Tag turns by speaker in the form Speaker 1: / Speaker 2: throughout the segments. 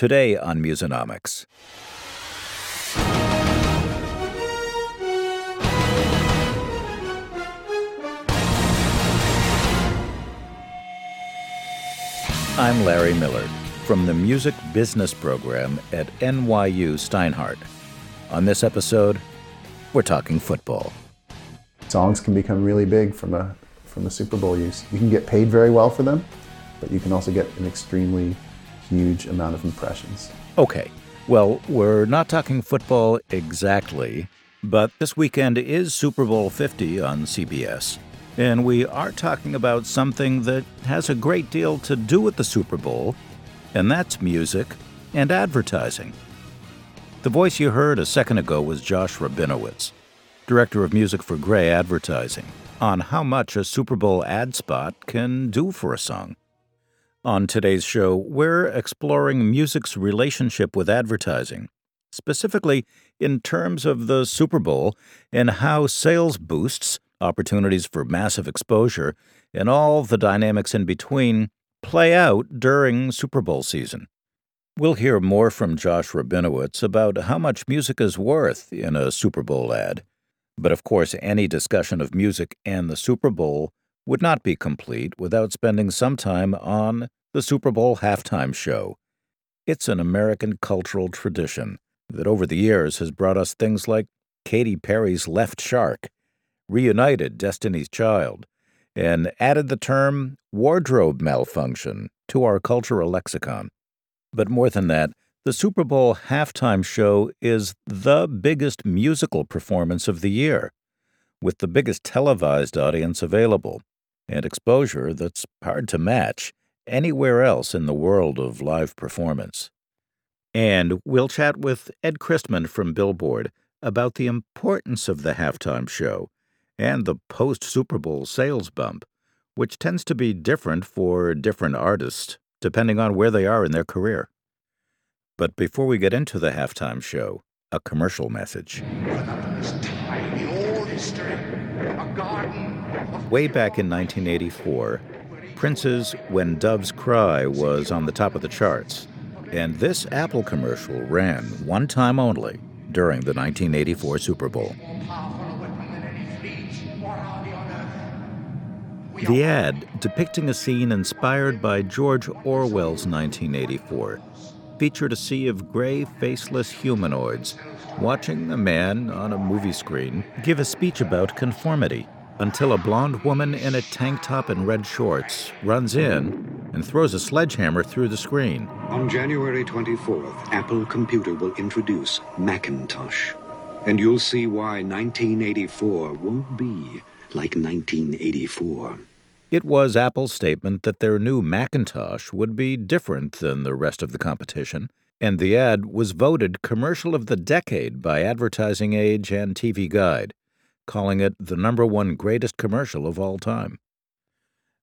Speaker 1: Today on Musonomics. I'm Larry Miller from the Music Business Program at NYU Steinhardt. On this episode, we're talking football.
Speaker 2: Songs can become really big from a from a Super Bowl use. You can get paid very well for them, but you can also get an extremely huge amount of impressions.
Speaker 1: Okay, well, we're not talking football exactly, but this weekend is Super Bowl 50 on CBS. And we are talking about something that has a great deal to do with the Super Bowl, and that's music and advertising. The voice you heard a second ago was Josh Rabinowitz, director of music for Grey Advertising, on how much a Super Bowl ad spot can do for a song. On today's show, we're exploring music's relationship with advertising, specifically in terms of the Super Bowl and how sales boosts, opportunities for massive exposure, and all the dynamics in between play out during Super Bowl season. We'll hear more from Josh Rabinowitz about how much music is worth in a Super Bowl ad. But of course, any discussion of music and the Super Bowl would not be complete without spending some time on the Super Bowl halftime show. It's an American cultural tradition that over the years has brought us things like Katy Perry's Left Shark, reunited Destiny's Child, and added the term wardrobe malfunction to our cultural lexicon. But more than that, the Super Bowl halftime show is the biggest musical performance of the year, with the biggest televised audience available and exposure that's hard to match anywhere else in the world of live performance. And we'll chat with Ed Christman from Billboard about the importance of the halftime show and the post Super Bowl sales bump, which tends to be different for different artists depending on where they are in their career. But before we get into the halftime show, a commercial message. Way back in 1984, Prince's When Doves Cry was on the top of the charts, and this Apple commercial ran one time only during the 1984 Super Bowl. The ad, depicting a scene inspired by George Orwell's 1984, featured a sea of gray, faceless humanoids watching a man on a movie screen give a speech about conformity until a blonde woman in a tank top and red shorts runs in and throws a sledgehammer through the screen.
Speaker 3: On January 24th, Apple Computer will introduce Macintosh. And you'll see why 1984 won't be like 1984.
Speaker 1: It was Apple's statement that their new Macintosh would be different than the rest of the competition, and the ad was voted Commercial of the Decade by Advertising Age and TV Guide calling it the number one greatest commercial of all time.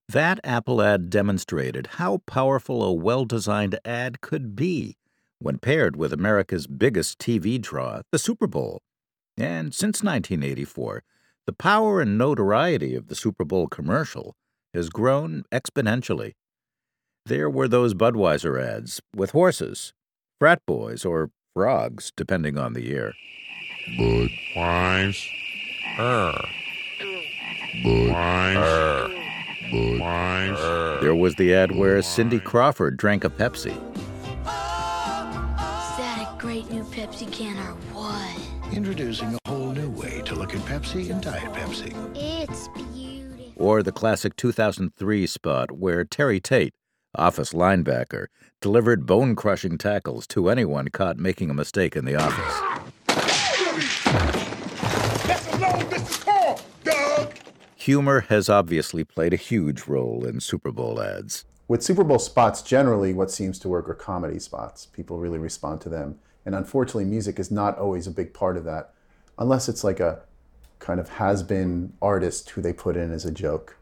Speaker 1: That Apple ad demonstrated how powerful a well designed ad could be when paired with America's biggest TV draw, the Super Bowl. And since 1984, the power and notoriety of the Super Bowl commercial has grown exponentially. There were those Budweiser ads with horses, frat boys, or frogs, depending on the year.
Speaker 4: Budweiser.
Speaker 1: There was the ad where Cindy Crawford drank a Pepsi.
Speaker 5: Is that a great new Pepsi can or what?
Speaker 6: Introducing a whole new way to look at Pepsi and Diet Pepsi.
Speaker 5: It's beautiful.
Speaker 1: Or the classic 2003 spot where Terry Tate, office linebacker, delivered bone crushing tackles to anyone caught making a mistake in the office. Humor has obviously played a huge role in Super Bowl ads.
Speaker 2: With Super Bowl spots, generally what seems to work are comedy spots. People really respond to them. And unfortunately, music is not always a big part of that, unless it's like a kind of has been artist who they put in as a joke.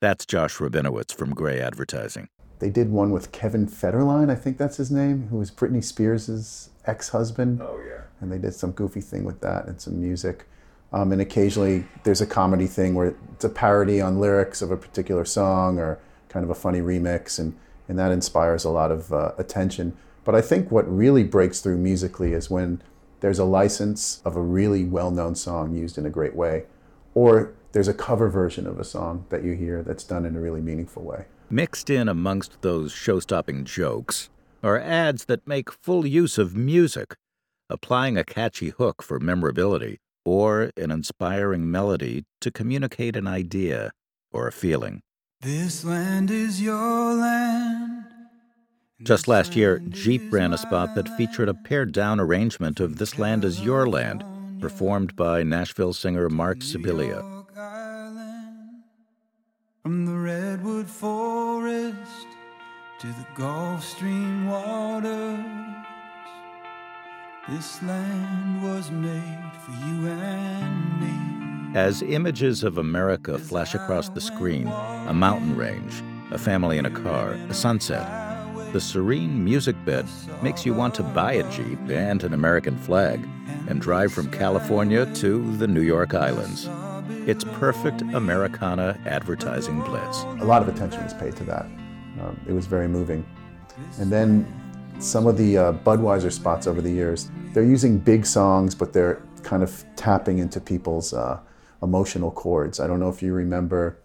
Speaker 1: That's Josh Rabinowitz from Grey Advertising.
Speaker 2: They did one with Kevin Federline, I think that's his name, who was Britney Spears' ex husband.
Speaker 1: Oh, yeah.
Speaker 2: And they did some goofy thing with that and some music. Um, and occasionally there's a comedy thing where it's a parody on lyrics of a particular song or kind of a funny remix, and, and that inspires a lot of uh, attention. But I think what really breaks through musically is when there's a license of a really well known song used in a great way, or there's a cover version of a song that you hear that's done in a really meaningful way.
Speaker 1: Mixed in amongst those show stopping jokes are ads that make full use of music, applying a catchy hook for memorability or an inspiring melody to communicate an idea or a feeling.
Speaker 4: This land is your land.
Speaker 1: Just last year, Jeep ran a spot that featured a pared down arrangement of This Land Is Your Land, performed by Nashville singer Mark Sibilia.
Speaker 4: Redwood forest to the Gulf Stream waters, this land was made for you and me.
Speaker 1: As images of America flash across the screen a mountain range, a family in a car, a sunset the serene music bed makes you want to buy a Jeep and an American flag and drive from California to the New York Islands. It's perfect Americana advertising bliss.
Speaker 2: A lot of attention was paid to that. Um, it was very moving. And then some of the uh, Budweiser spots over the years, they're using big songs, but they're kind of tapping into people's uh, emotional chords. I don't know if you remember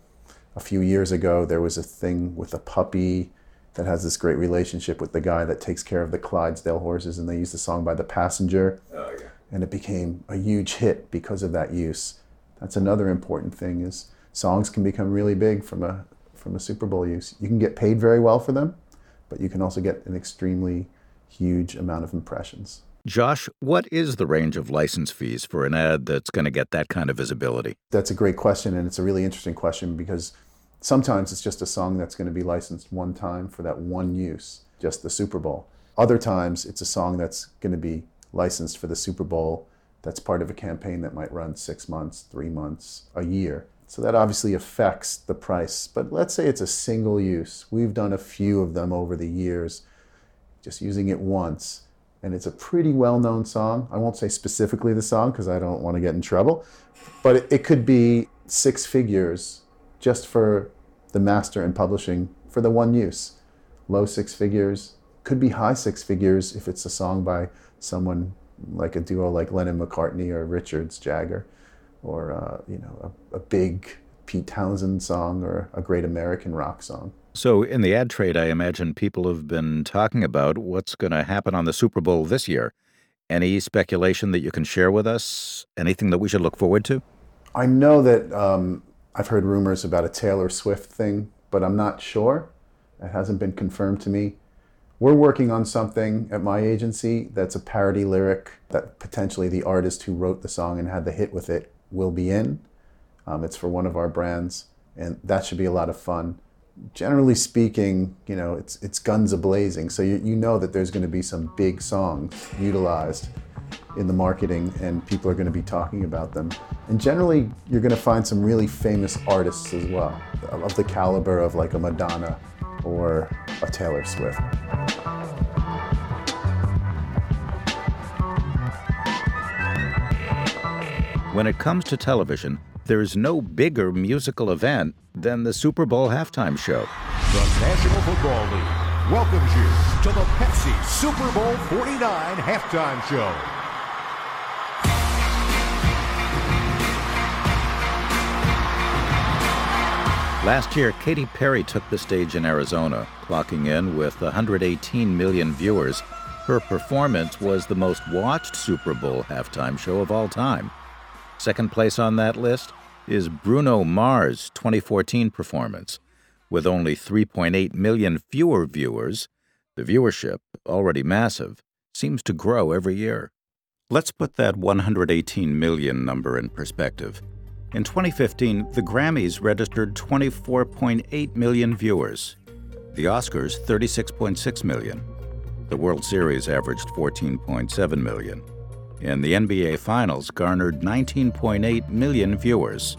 Speaker 2: a few years ago, there was a thing with a puppy that has this great relationship with the guy that takes care of the Clydesdale horses, and they used the song by The Passenger. Oh, yeah. And it became a huge hit because of that use. That's another important thing is songs can become really big from a from a Super Bowl use. You can get paid very well for them, but you can also get an extremely huge amount of impressions.
Speaker 1: Josh, what is the range of license fees for an ad that's going to get that kind of visibility?
Speaker 2: That's a great question, and it's a really interesting question because Sometimes it's just a song that's going to be licensed one time for that one use, just the Super Bowl. Other times it's a song that's going to be licensed for the Super Bowl that's part of a campaign that might run six months, three months, a year. So that obviously affects the price. But let's say it's a single use. We've done a few of them over the years, just using it once. And it's a pretty well known song. I won't say specifically the song because I don't want to get in trouble, but it, it could be six figures just for the master and publishing for the one use. Low six figures, could be high six figures if it's a song by someone like a duo like Lennon McCartney or Richards Jagger, or uh, you know a, a big Pete Townshend song or a great American rock song.
Speaker 1: So, in the ad trade, I imagine people have been talking about what's going to happen on the Super Bowl this year. Any speculation that you can share with us? Anything that we should look forward to?
Speaker 2: I know that um, I've heard rumors about a Taylor Swift thing, but I'm not sure. It hasn't been confirmed to me. We're working on something at my agency that's a parody lyric that potentially the artist who wrote the song and had the hit with it will be in. Um, it's for one of our brands, and that should be a lot of fun. Generally speaking, you know, it's it's guns a blazing, so you, you know that there's going to be some big songs utilized in the marketing and people are going to be talking about them. And generally, you're going to find some really famous artists as well, of the caliber of like a Madonna or a Taylor Swift.
Speaker 1: When it comes to television, there's no bigger musical event than the Super Bowl halftime show.
Speaker 7: The National Football League welcomes you to the Pepsi Super Bowl 49 halftime show.
Speaker 1: Last year, Katy Perry took the stage in Arizona, clocking in with 118 million viewers. Her performance was the most watched Super Bowl halftime show of all time. Second place on that list is Bruno Mars' 2014 performance. With only 3.8 million fewer viewers, the viewership, already massive, seems to grow every year. Let's put that 118 million number in perspective. In 2015, the Grammys registered 24.8 million viewers, the Oscars 36.6 million, the World Series averaged 14.7 million, and the NBA Finals garnered 19.8 million viewers.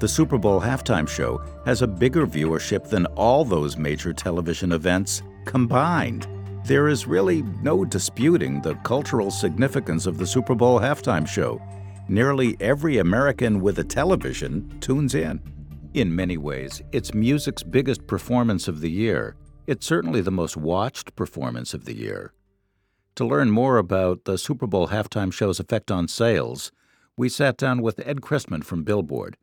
Speaker 1: The Super Bowl halftime show has a bigger viewership than all those major television events combined. There is really no disputing the cultural significance of the Super Bowl halftime show nearly every American with a television tunes in. In many ways, it's music's biggest performance of the year. It's certainly the most watched performance of the year. To learn more about the Super Bowl halftime show's effect on sales, we sat down with Ed Christman from Billboard.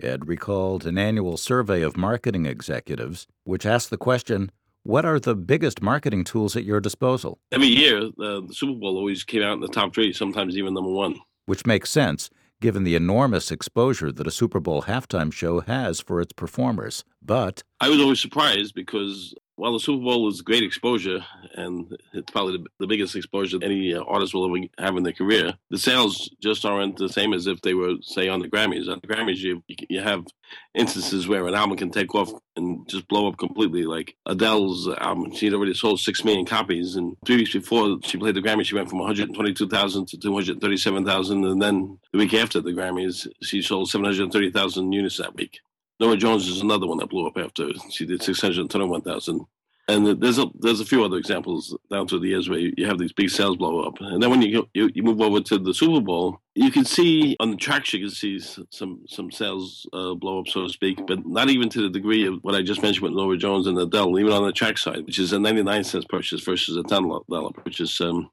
Speaker 1: Ed recalled an annual survey of marketing executives, which asked the question What are the biggest marketing tools at your disposal?
Speaker 8: Every year, the Super Bowl always came out in the top three, sometimes even number one.
Speaker 1: Which makes sense given the enormous exposure that a Super Bowl halftime show has for its performers. But
Speaker 8: I was always surprised because while the Super Bowl is great exposure, and it's probably the, the biggest exposure any uh, artist will ever have in their career, the sales just aren't the same as if they were, say, on the Grammys. On the Grammys, you you have instances where an album can take off and just blow up completely. Like Adele's album, she'd already sold six million copies, and three weeks before she played the Grammys, she went from 122,000 to 237,000, and then the week after the Grammys, she sold 730,000 units that week. Norah Jones is another one that blew up after she did 621,000. And there's a there's a few other examples down through the years where you have these big sales blow up, and then when you you, you move over to the Super Bowl, you can see on the tracks you can see some some sales uh, blow up, so to speak, but not even to the degree of what I just mentioned with Norah Jones and Adele. Even on the track side, which is a 99 cents purchase versus a ten dollar purchase, um,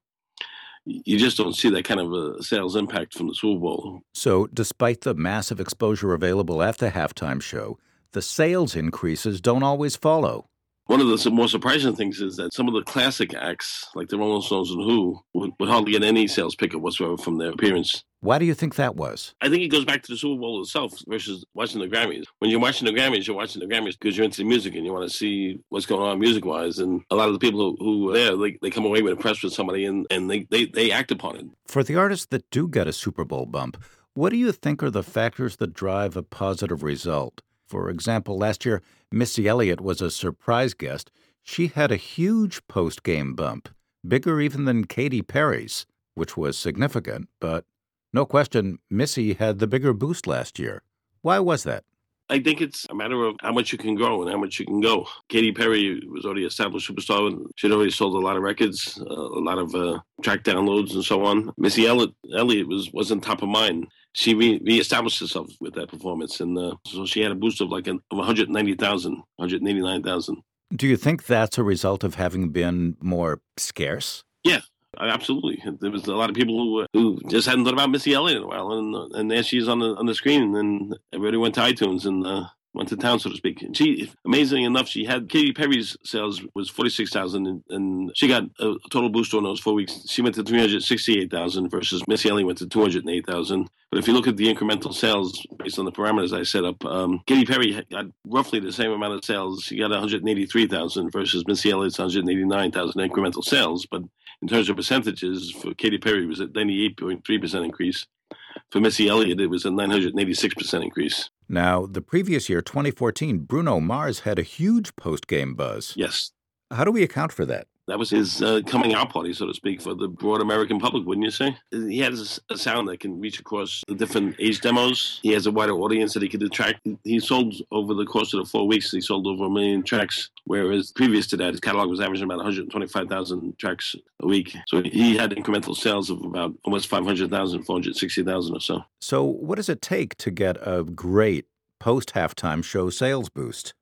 Speaker 8: you just don't see that kind of a sales impact from the Super Bowl.
Speaker 1: So, despite the massive exposure available at the halftime show, the sales increases don't always follow.
Speaker 8: One of the more surprising things is that some of the classic acts, like the Rolling Stones and Who, would, would, hardly get any sales pickup whatsoever from their appearance.
Speaker 1: Why do you think that was?
Speaker 8: I think it goes back to the Super Bowl itself versus watching the Grammys. When you're watching the Grammys, you're watching the Grammys because you're into the music and you want to see what's going on music wise. And a lot of the people who, who are there, they, they come away with impressed with somebody and, and they, they, they act upon it.
Speaker 1: For the artists that do get a Super Bowl bump, what do you think are the factors that drive a positive result? For example, last year, Missy Elliott was a surprise guest she had a huge post game bump, bigger even than Katy Perry's, which was significant, but no question, Missy had the bigger boost last year. Why was that?
Speaker 8: I think it's a matter of how much you can grow and how much you can go. Katy Perry was already established superstar. and She'd already sold a lot of records, uh, a lot of uh, track downloads, and so on. Missy Elliott, Elliott was wasn't top of mind. She re- reestablished herself with that performance, and uh, so she had a boost of like an, of 190,000, 189,000.
Speaker 1: Do you think that's a result of having been more scarce?
Speaker 8: Yeah, absolutely. There was a lot of people who who just hadn't thought about Missy Elliott in a while, and and there she is on the on the screen, and everybody went to iTunes and uh, went to town, so to speak. And she, amazingly enough, she had Katy Perry's sales was forty six thousand, and she got a total boost on those four weeks. She went to three hundred sixty eight thousand versus Missy Elliott went to two hundred eight thousand. But if you look at the incremental sales based on the parameters I set up, um, Katy Perry got roughly the same amount of sales. She got one hundred eighty three thousand versus Missy Elliott's one hundred eighty nine thousand incremental sales, but in terms of percentages, for Katy Perry, it was at 98.3% increase. For Missy Elliott, it was a 986% increase.
Speaker 1: Now, the previous year, 2014, Bruno Mars had a huge post game buzz.
Speaker 8: Yes.
Speaker 1: How do we account for that?
Speaker 8: That was his uh, coming out party, so to speak, for the broad American public, wouldn't you say? He has a sound that can reach across the different age demos. He has a wider audience that he could attract. He sold over the course of the four weeks, he sold over a million tracks, whereas previous to that, his catalog was averaging about 125,000 tracks a week. So he had incremental sales of about almost 500,000, 460,000 or so.
Speaker 1: So, what does it take to get a great post halftime show sales boost?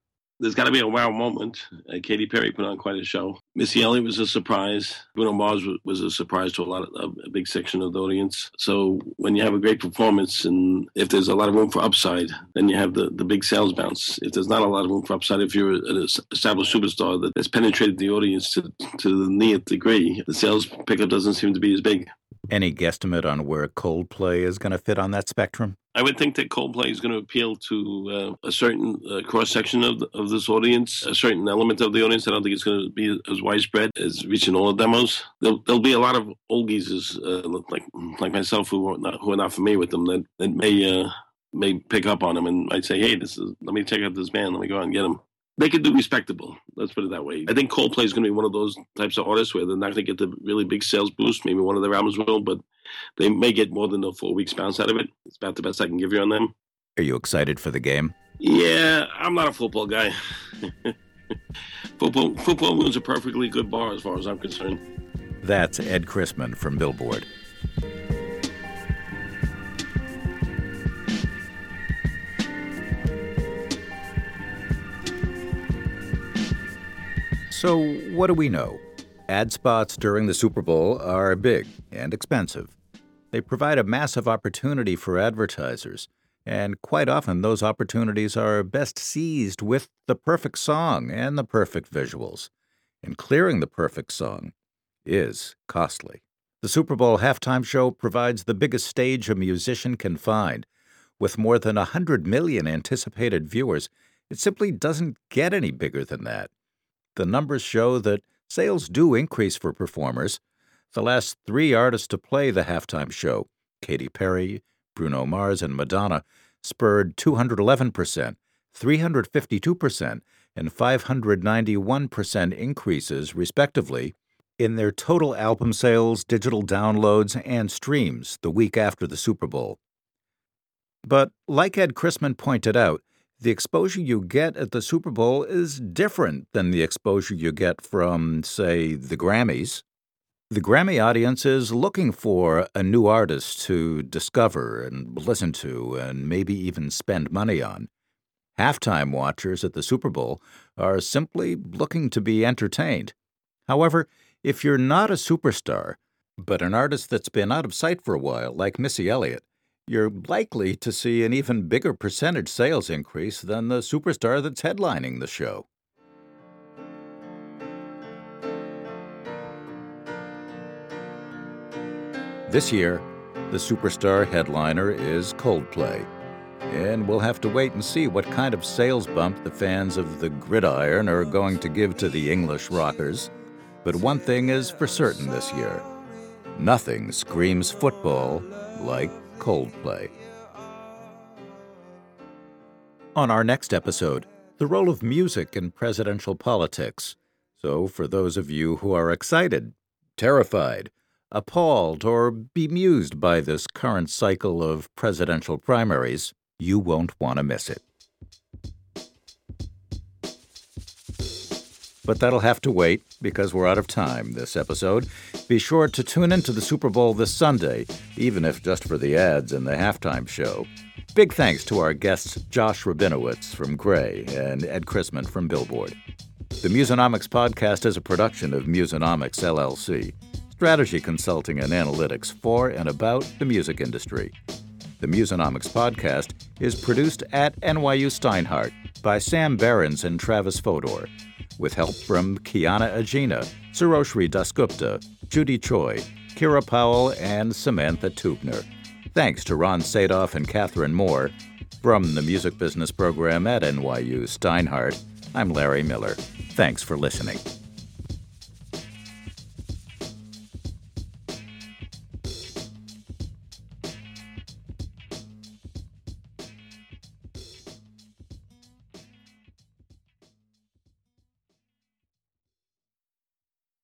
Speaker 8: there's got to be a wow moment. Uh, Katy Perry put on quite a show. Missy Elliott was a surprise. Bruno Mars was, a surprise to a lot of a big section of the audience. So when you have a great performance and if there's a lot of room for upside, then you have the, the big sales bounce. If there's not a lot of room for upside, if you're an established superstar that has penetrated the audience to, to the nth degree, the sales pickup doesn't seem to be as big.
Speaker 1: Any guesstimate on where Coldplay is going to fit on that spectrum?
Speaker 8: I would think that Coldplay is going to appeal to uh, a certain uh, cross section of, of this audience, a certain element of the audience. I don't think it's going to be as widespread as reaching all the demos. There'll, there'll be a lot of old geezers uh, like like myself who are not who are not familiar with them that, that may uh, may pick up on them and might say, "Hey, this is let me check out this band. Let me go out and get them." they could do respectable. Let's put it that way. I think Coldplay is going to be one of those types of artists where they're not going to get the really big sales boost. Maybe one of their albums will, but they may get more than a four weeks bounce out of it. It's about the best I can give you on them.
Speaker 1: Are you excited for the game?
Speaker 8: Yeah, I'm not a football guy. football football moon's a perfectly good bar as far as I'm concerned.
Speaker 1: That's Ed Christman from Billboard. So, what do we know? Ad spots during the Super Bowl are big and expensive. They provide a massive opportunity for advertisers, and quite often those opportunities are best seized with the perfect song and the perfect visuals. And clearing the perfect song is costly. The Super Bowl halftime show provides the biggest stage a musician can find. With more than 100 million anticipated viewers, it simply doesn't get any bigger than that. The numbers show that sales do increase for performers. The last three artists to play the halftime show, Katy Perry, Bruno Mars, and Madonna, spurred 211%, 352%, and 591% increases, respectively, in their total album sales, digital downloads, and streams the week after the Super Bowl. But, like Ed Christman pointed out, the exposure you get at the Super Bowl is different than the exposure you get from, say, the Grammys. The Grammy audience is looking for a new artist to discover and listen to and maybe even spend money on. Halftime watchers at the Super Bowl are simply looking to be entertained. However, if you're not a superstar, but an artist that's been out of sight for a while, like Missy Elliott, you're likely to see an even bigger percentage sales increase than the superstar that's headlining the show. This year, the superstar headliner is Coldplay, and we'll have to wait and see what kind of sales bump the fans of the gridiron are going to give to the English rockers. But one thing is for certain this year nothing screams football like Coldplay. On our next episode, the role of music in presidential politics. So, for those of you who are excited, terrified, appalled, or bemused by this current cycle of presidential primaries, you won't want to miss it. But that'll have to wait because we're out of time this episode. Be sure to tune into the Super Bowl this Sunday, even if just for the ads and the halftime show. Big thanks to our guests Josh Rabinowitz from Grey and Ed Christman from Billboard. The Musonomics podcast is a production of Musonomics LLC, strategy consulting and analytics for and about the music industry. The Musonomics podcast is produced at NYU Steinhardt by Sam Behrens and Travis Fodor with help from Kiana Agina, Saroshri Dasgupta, Judy Choi, Kira Powell, and Samantha Tubner. Thanks to Ron Sadoff and Catherine Moore. From the Music Business Program at NYU Steinhardt, I'm Larry Miller. Thanks for listening.